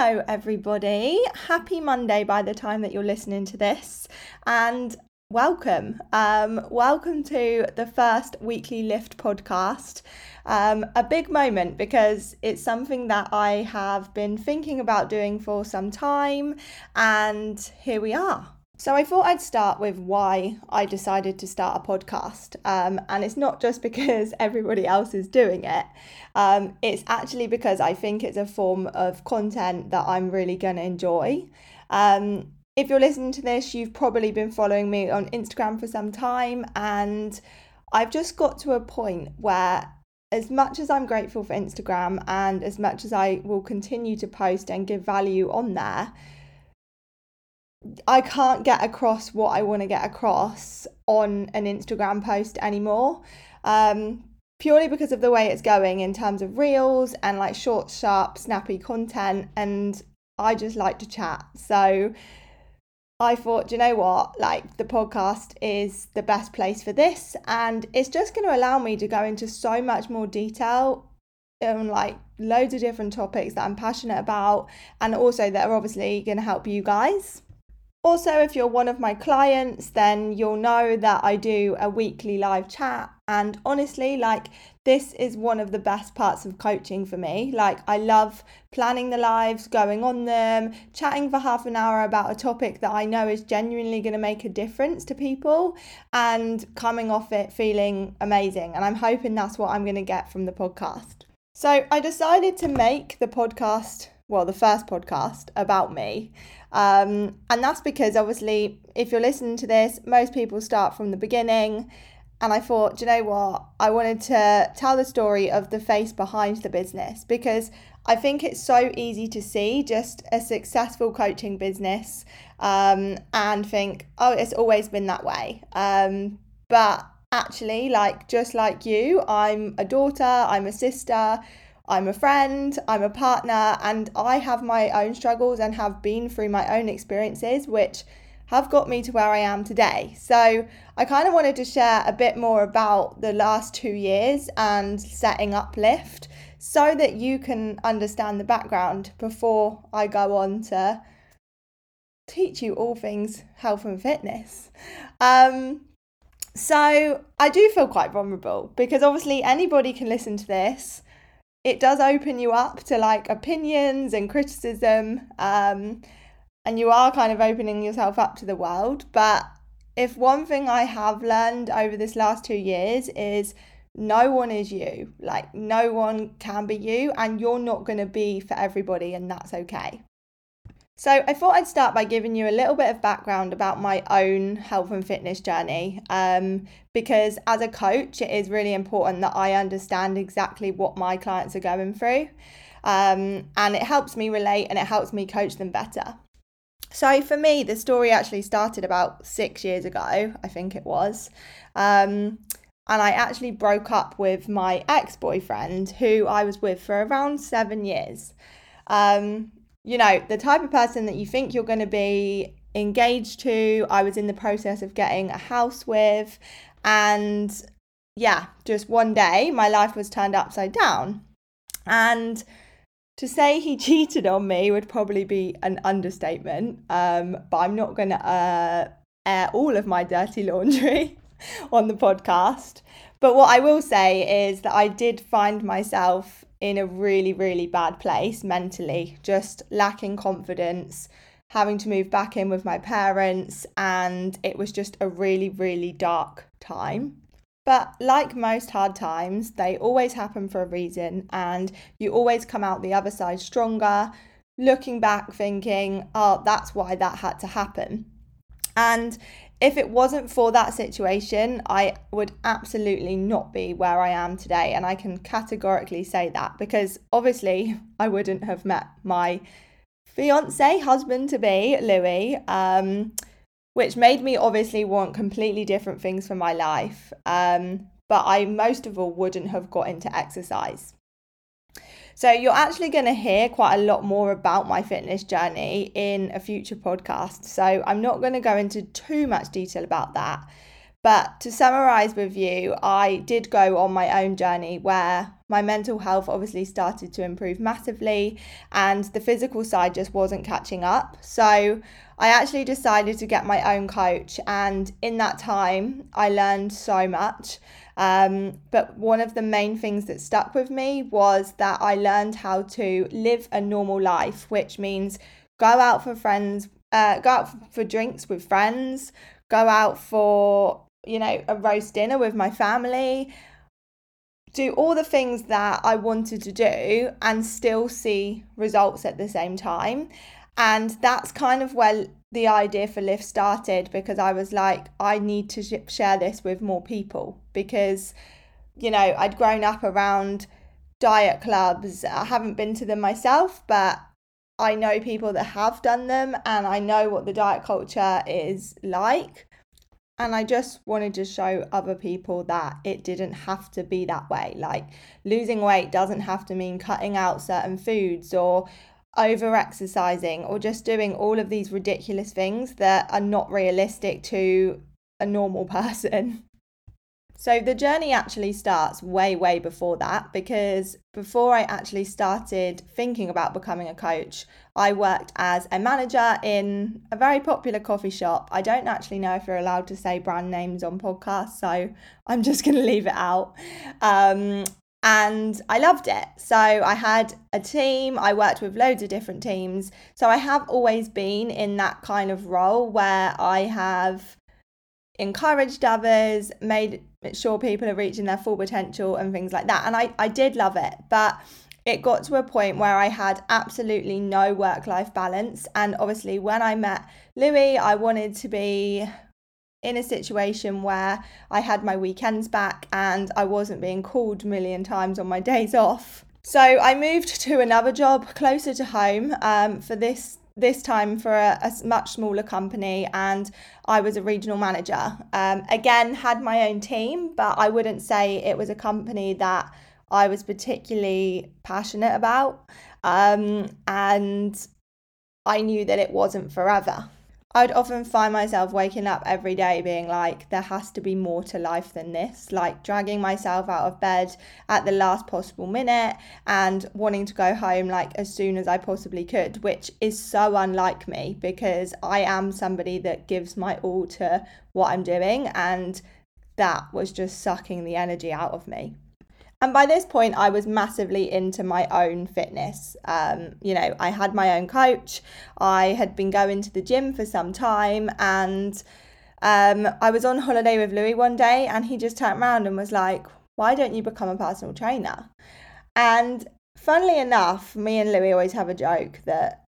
Hello, everybody. Happy Monday by the time that you're listening to this, and welcome. Um, welcome to the first weekly lift podcast. Um, a big moment because it's something that I have been thinking about doing for some time, and here we are. So I thought I'd start with why I decided to start a podcast. Um, and it's not just because everybody else is doing it. Um, it's actually because I think it's a form of content that I'm really going to enjoy. Um, if you're listening to this, you've probably been following me on Instagram for some time. And I've just got to a point where as much as I'm grateful for Instagram and as much as I will continue to post and give value on there, I can't get across what I want to get across on an Instagram post anymore. Um, purely because of the way it's going in terms of reels and like short, sharp, snappy content. And I just like to chat. So I thought, you know what? Like the podcast is the best place for this. And it's just going to allow me to go into so much more detail on like loads of different topics that I'm passionate about and also that are obviously going to help you guys. Also, if you're one of my clients, then you'll know that I do a weekly live chat. And honestly, like, this is one of the best parts of coaching for me. Like, I love planning the lives, going on them, chatting for half an hour about a topic that I know is genuinely going to make a difference to people, and coming off it feeling amazing. And I'm hoping that's what I'm going to get from the podcast. So, I decided to make the podcast well, the first podcast about me. Um, and that's because obviously, if you're listening to this, most people start from the beginning. And I thought, you know what? I wanted to tell the story of the face behind the business because I think it's so easy to see just a successful coaching business um, and think, oh, it's always been that way. Um, but actually, like, just like you, I'm a daughter, I'm a sister I'm a friend, I'm a partner, and I have my own struggles and have been through my own experiences, which have got me to where I am today. So, I kind of wanted to share a bit more about the last two years and setting up Lift so that you can understand the background before I go on to teach you all things health and fitness. Um, so, I do feel quite vulnerable because obviously anybody can listen to this it does open you up to like opinions and criticism um, and you are kind of opening yourself up to the world. But if one thing i have learned over this last two years is no one is you. Like no one can be you and you're not going to be for everybody and that's okay so, I thought I'd start by giving you a little bit of background about my own health and fitness journey. Um, because as a coach, it is really important that I understand exactly what my clients are going through. Um, and it helps me relate and it helps me coach them better. So, for me, the story actually started about six years ago, I think it was. Um, and I actually broke up with my ex boyfriend, who I was with for around seven years. Um, you know, the type of person that you think you're going to be engaged to. I was in the process of getting a house with. And yeah, just one day my life was turned upside down. And to say he cheated on me would probably be an understatement. Um, but I'm not going to uh, air all of my dirty laundry on the podcast. But what I will say is that I did find myself in a really, really bad place mentally, just lacking confidence, having to move back in with my parents, and it was just a really, really dark time. But like most hard times, they always happen for a reason, and you always come out the other side stronger, looking back thinking, oh, that's why that had to happen. And if it wasn't for that situation, I would absolutely not be where I am today. And I can categorically say that because obviously I wouldn't have met my fiance, husband to be, Louis, um, which made me obviously want completely different things for my life. Um, but I most of all wouldn't have got into exercise. So you're actually going to hear quite a lot more about my fitness journey in a future podcast. So I'm not going to go into too much detail about that. But to summarize with you, I did go on my own journey where my mental health obviously started to improve massively and the physical side just wasn't catching up. So I actually decided to get my own coach, and in that time, I learned so much. Um, but one of the main things that stuck with me was that I learned how to live a normal life, which means go out for friends, uh, go out for drinks with friends, go out for you know, a roast dinner with my family, do all the things that I wanted to do and still see results at the same time. And that's kind of where the idea for Lift started because I was like, I need to sh- share this with more people because, you know, I'd grown up around diet clubs. I haven't been to them myself, but I know people that have done them and I know what the diet culture is like. And I just wanted to show other people that it didn't have to be that way. Like losing weight doesn't have to mean cutting out certain foods or over exercising or just doing all of these ridiculous things that are not realistic to a normal person. So the journey actually starts way, way before that because before I actually started thinking about becoming a coach, I worked as a manager in a very popular coffee shop. I don't actually know if you're allowed to say brand names on podcasts, so I'm just going to leave it out. Um, and I loved it. So I had a team, I worked with loads of different teams. So I have always been in that kind of role where I have encouraged others, made sure people are reaching their full potential and things like that. And I, I did love it. But it got to a point where I had absolutely no work life balance. And obviously, when I met Louis, I wanted to be in a situation where I had my weekends back and I wasn't being called a million times on my days off. So I moved to another job closer to home um, for this this time for a, a, much smaller company and I was a regional manager. Um, again, had my own team, but I wouldn't say it was a company that I was particularly passionate about. Um, and I knew that it wasn't forever. I'd often find myself waking up every day being like, there has to be more to life than this, like dragging myself out of bed at the last possible minute and wanting to go home like as soon as I possibly could, which is so unlike me because I am somebody that gives my all to what I'm doing, and that was just sucking the energy out of me. And by this point, I was massively into my own fitness. Um, you know, I had my own coach, I had been going to the gym for some time, and um, I was on holiday with Louis one day, and he just turned around and was like, Why don't you become a personal trainer? And funnily enough, me and Louis always have a joke that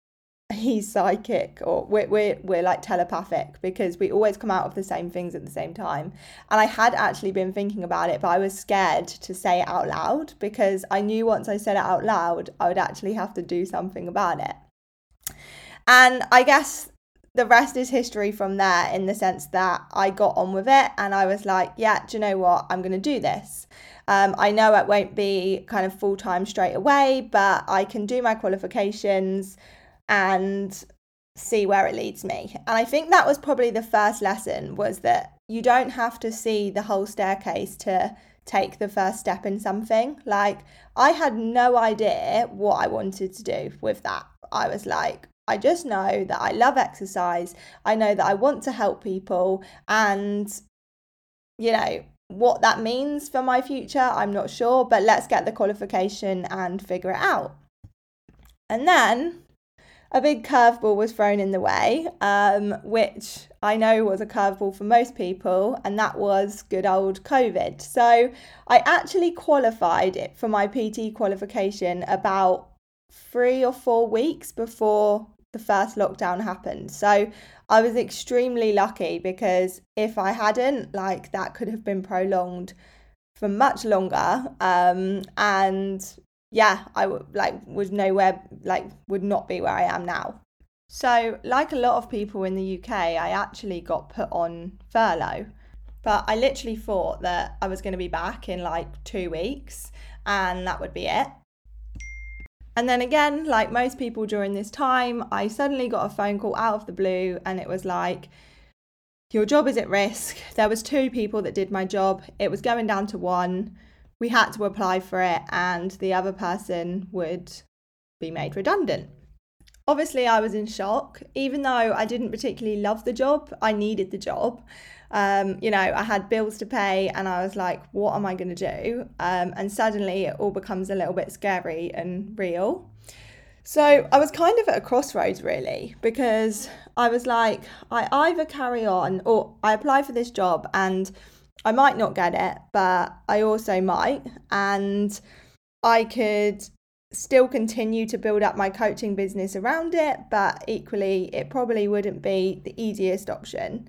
he's psychic or we're, we're, we're like telepathic because we always come out of the same things at the same time. And i had actually been thinking about it but i was scared to say it out loud because i knew once i said it out loud i would actually have to do something about it. And i guess the rest is history from there in the sense that i got on with it and i was like yeah do you know what? I'm going to do this. Um, I know it won't be kind of full time straight away, but I can do my qualifications and see where it leads me. And I think that was probably the first lesson was that you don't have to see the whole staircase to take the first step in something. Like I had no idea what I wanted to do with that. I was like, I just know that I love exercise. I know that I want to help people and you know, what that means for my future, I'm not sure, but let's get the qualification and figure it out. And then a big curveball was thrown in the way, um, which I know was a curveball for most people, and that was good old COVID. So I actually qualified it for my PT qualification about three or four weeks before the first lockdown happened. So I was extremely lucky because if I hadn't, like, that could have been prolonged for much longer. Um, and yeah, I would like was nowhere like would not be where I am now. So, like a lot of people in the UK, I actually got put on furlough. But I literally thought that I was going to be back in like two weeks and that would be it. And then again, like most people during this time, I suddenly got a phone call out of the blue and it was like, your job is at risk. There was two people that did my job. It was going down to one. We had to apply for it and the other person would be made redundant. Obviously, I was in shock. Even though I didn't particularly love the job, I needed the job. Um, you know, I had bills to pay and I was like, what am I going to do? Um, and suddenly it all becomes a little bit scary and real. So I was kind of at a crossroads really because I was like, I either carry on or I apply for this job and I might not get it, but I also might. And I could still continue to build up my coaching business around it, but equally, it probably wouldn't be the easiest option.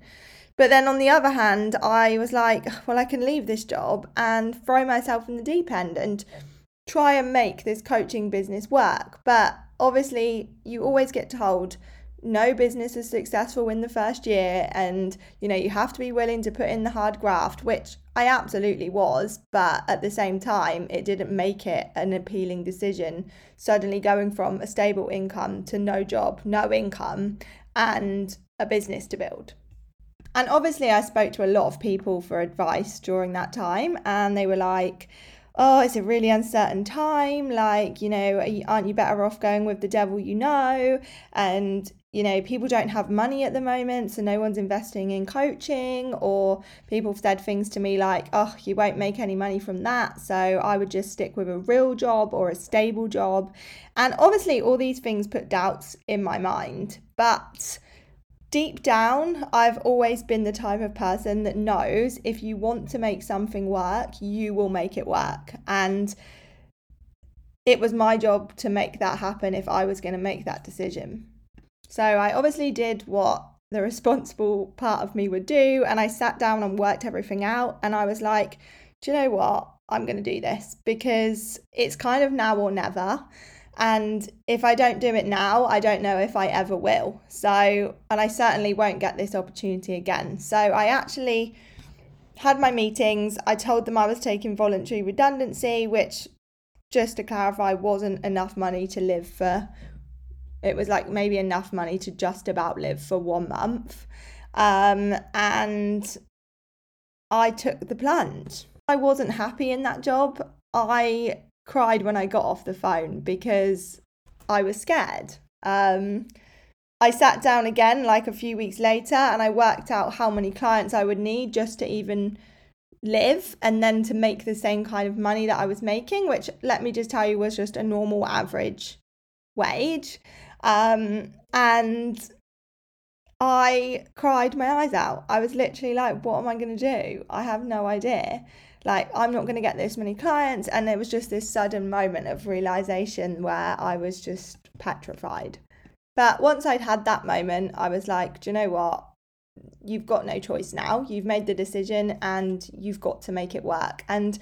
But then on the other hand, I was like, well, I can leave this job and throw myself in the deep end and try and make this coaching business work. But obviously, you always get told no business is successful in the first year and you know you have to be willing to put in the hard graft which I absolutely was but at the same time it didn't make it an appealing decision suddenly going from a stable income to no job no income and a business to build and obviously, I spoke to a lot of people for advice during that time, and they were like, oh, it's a really uncertain time. Like, you know, aren't you better off going with the devil you know? And, you know, people don't have money at the moment, so no one's investing in coaching. Or people have said things to me like, oh, you won't make any money from that. So I would just stick with a real job or a stable job. And obviously, all these things put doubts in my mind. But, deep down, I've always been the type of person that knows if you want to make something work, you will make it work. And it was my job to make that happen if I was going to make that decision. So I obviously did what the responsible part of me would do. And I sat down and worked everything out. And I was like, do you know what? I'm going to do this because it's kind of now or never. And if I don't do it now, I don't know if I ever will. So, and I certainly won't get this opportunity again. So, I actually had my meetings. I told them I was taking voluntary redundancy, which, just to clarify, wasn't enough money to live for. It was like maybe enough money to just about live for one month. Um, and I took the plunge. I wasn't happy in that job. I cried when I got off the phone because I was scared. Um, I sat down again like a few weeks later and I worked out how many clients I would need just to even live and then to make the same kind of money that I was making, which let me just tell you was just a normal average wage. Um, and I cried my eyes out. I was literally like, what am I going to do? I have no idea like I'm not going to get this many clients and it was just this sudden moment of realization where I was just petrified. But once I'd had that moment, I was like, do you know what? You've got no choice now. You've made the decision and you've got to make it work. And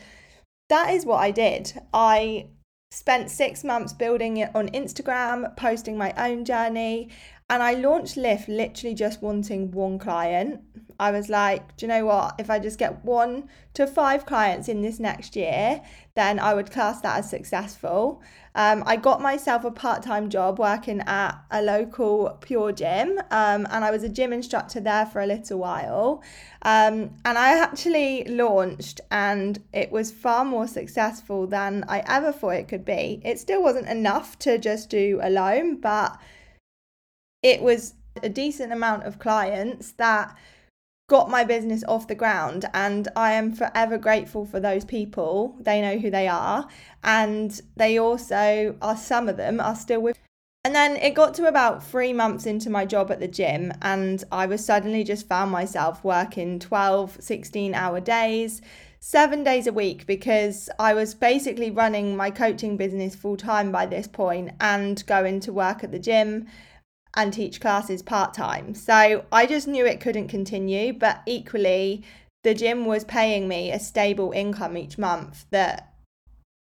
that is what I did. I spent six months building it on Instagram, posting my own journey, and I launched Lift literally just wanting one client. I was like, do you know what? If I just get one to five clients in this next year, then I would class that as successful. Um, I got myself a part time job working at a local PureGym, um, and I was a gym instructor there for a little while. Um, and I actually launched, and it was far more successful than I ever thought it could be. It still wasn't enough to just do alone, but it was a decent amount of clients that got my business off the ground and I am forever grateful for those people. They know who they are and they also are some of them are still with and then it got to about 3 months into my job at the gym and I was suddenly just found myself working 12 16 hour days 7 days a week because I was basically running my coaching business full time by this point and going to work at the gym and teach classes part time. So I just knew it couldn't continue, but equally, the gym was paying me a stable income each month that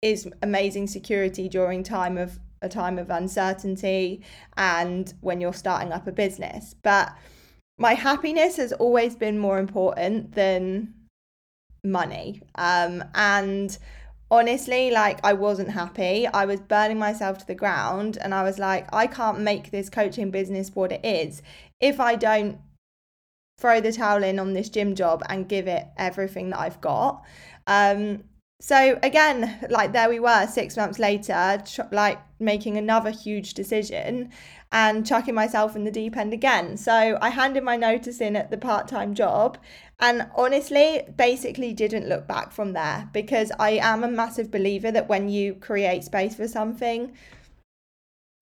is amazing security during time of a time of uncertainty and when you're starting up a business. But my happiness has always been more important than money. Um, and honestly, like I wasn't happy. I was burning myself to the ground and I was like, I can't make this coaching business what it is if I don't throw the towel in on this gym job and give it everything that I've got. Um, so again, like there we were six months later, like making another huge decision and chucking myself in the deep end again. So I handed my notice in at the part time job and honestly, basically didn't look back from there because I am a massive believer that when you create space for something,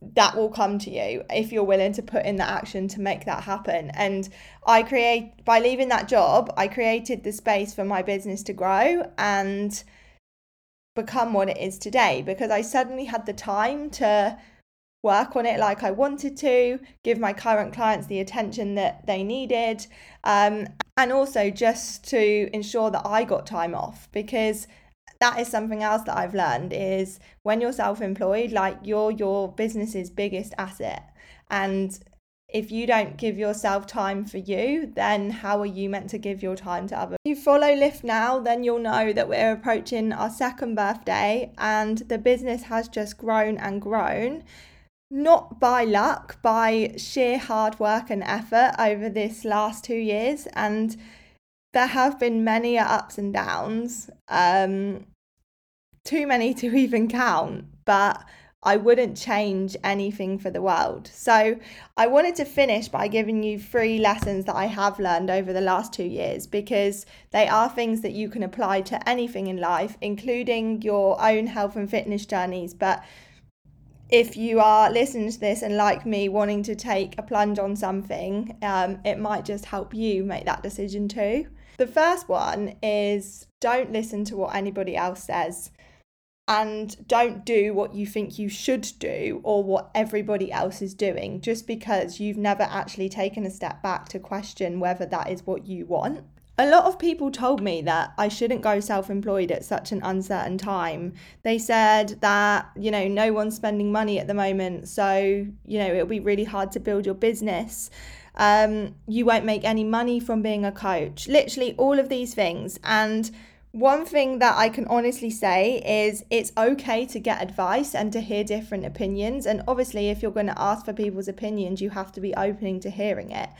that will come to you if you're willing to put in the action to make that happen. And I create by leaving that job, I created the space for my business to grow and become what it is today because I suddenly had the time to work on it like I wanted to, give my current clients the attention that they needed, um, and also just to ensure that I got time off because that is something else that I've learned is when you're self-employed, like you're your business's biggest asset. And if you don't give yourself time for you, then how are you meant to give your time to others? If you follow Lift now, then you'll know that we're approaching our second birthday and the business has just grown and grown. Not by luck, by sheer hard work and effort over this last two years. And there have been many ups and downs, um, too many to even count, but I wouldn't change anything for the world. So, I wanted to finish by giving you three lessons that I have learned over the last two years because they are things that you can apply to anything in life, including your own health and fitness journeys. But if you are listening to this and like me wanting to take a plunge on something, um, it might just help you make that decision too. The first one is don't listen to what anybody else says and don't do what you think you should do or what everybody else is doing just because you've never actually taken a step back to question whether that is what you want. A lot of people told me that I shouldn't go self employed at such an uncertain time. They said that, you know, no one's spending money at the moment, so, you know, it'll be really hard to build your business. Um, you won't make any money from being a coach. Literally, all of these things. And one thing that I can honestly say is it's okay to get advice and to hear different opinions. And obviously, if you're going to ask for people's opinions, you have to be opening to hearing it.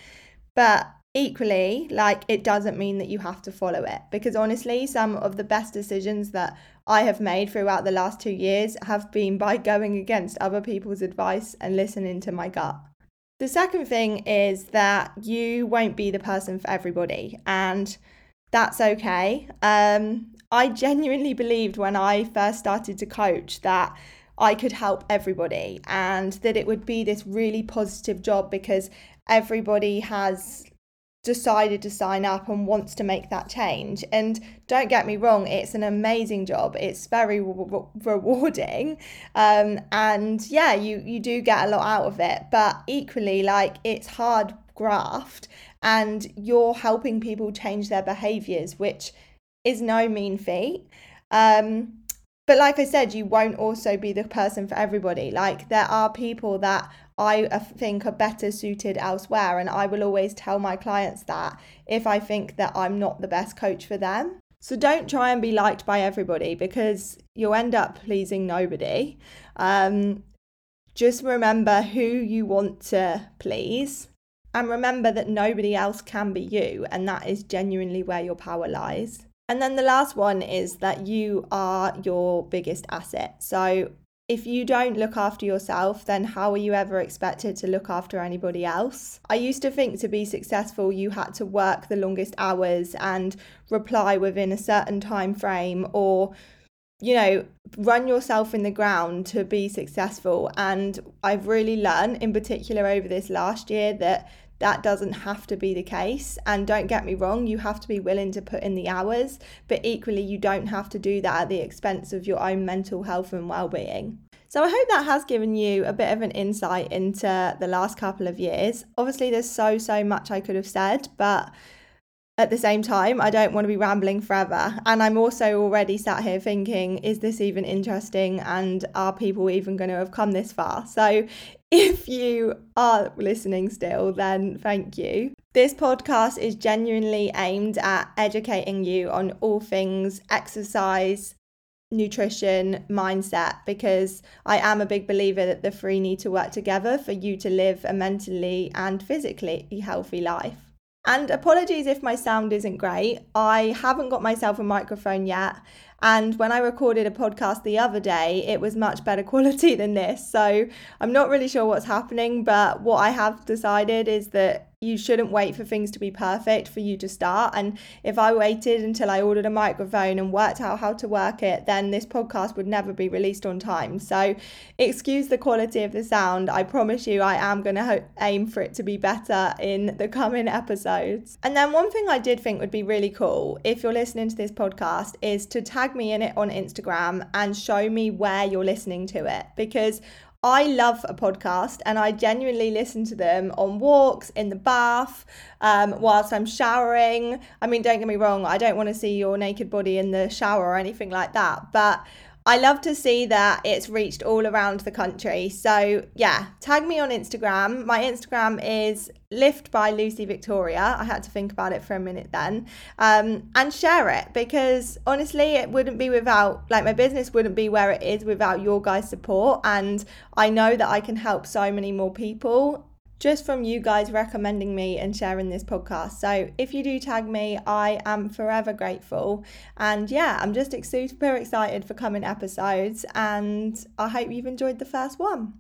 But equally, like it doesn't mean that you have to follow it because honestly, some of the best decisions that I have made throughout the last two years have been by going against other people's advice and listening to my gut. The second thing is that you won't be the person for everybody. And that's okay. Um, I genuinely believed when I first started to coach that I could help everybody and that it would be this really positive job because everybody has decided to sign up and wants to make that change. And don't get me wrong, it's an amazing job. It's very re- rewarding. Um, and yeah, you, you do get a lot out of it. But equally, like, it's hard graft and you're helping people change their behaviors, which is no mean feat. Um, but like I said, you won't also be the person for everybody. Like there are people that I think are better suited elsewhere, and I will always tell my clients that if I think that I'm not the best coach for them. So don't try and be liked by everybody because you'll end up pleasing nobody. Um, just remember who you want to please and remember that nobody else can be you, and that is genuinely where your power lies. And then the last one is that you are your biggest asset. So if you don't look after yourself, then how are you ever expected to look after anybody else? I used to think to be successful, you had to work the longest hours and reply within a certain time frame or you know, run yourself in the ground to be successful. And I've really learned, in particular over this last year, that that doesn't have to be the case. And don't get me wrong, you have to be willing to put in the hours, but equally, you don't have to do that at the expense of your own mental health and well being. So, I hope that has given you a bit of an insight into the last couple of years. Obviously, there's so, so much I could have said, but at the same time, I don't want to be rambling forever. And I'm also already sat here thinking, is this even interesting? And are people even going to have come this far? So if you are listening still, then thank you. This podcast is genuinely aimed at educating you on all things exercise, nutrition, mindset, because I am a big believer that the three need to work together for you to live a mentally and physically healthy life. And apologies if my sound isn't great. I haven't got myself a microphone yet. And when I recorded a podcast the other day, it was much better quality than this. So I'm not really sure what's happening, but what I have decided is that you shouldn't wait for things to be perfect for you to start. And if I waited until I ordered a microphone and worked out how to work it, then this podcast would never be released on time. So, excuse the quality of the sound. I promise you, I am going to ho- aim for it to be better in the coming episodes. And then, one thing I did think would be really cool if you're listening to this podcast is to tag me in it on Instagram and show me where you're listening to it because I love a podcast and I genuinely listen to them on walks, in the bath, um, whilst I'm showering. I mean, don't get me wrong, I don't want to see your naked body in the shower or anything like that, but I love to see that it's reached all around the country. So, yeah, tag me on Instagram. My Instagram is Lift by Lucy Victoria. I had to think about it for a minute then. Um, and share it because honestly, it wouldn't be without, like, my business wouldn't be where it is without your guys' support. And I know that I can help so many more people just from you guys recommending me and sharing this podcast. So if you do tag me, I am forever grateful. And yeah, I'm just super excited for coming episodes, and I hope you've enjoyed the first one.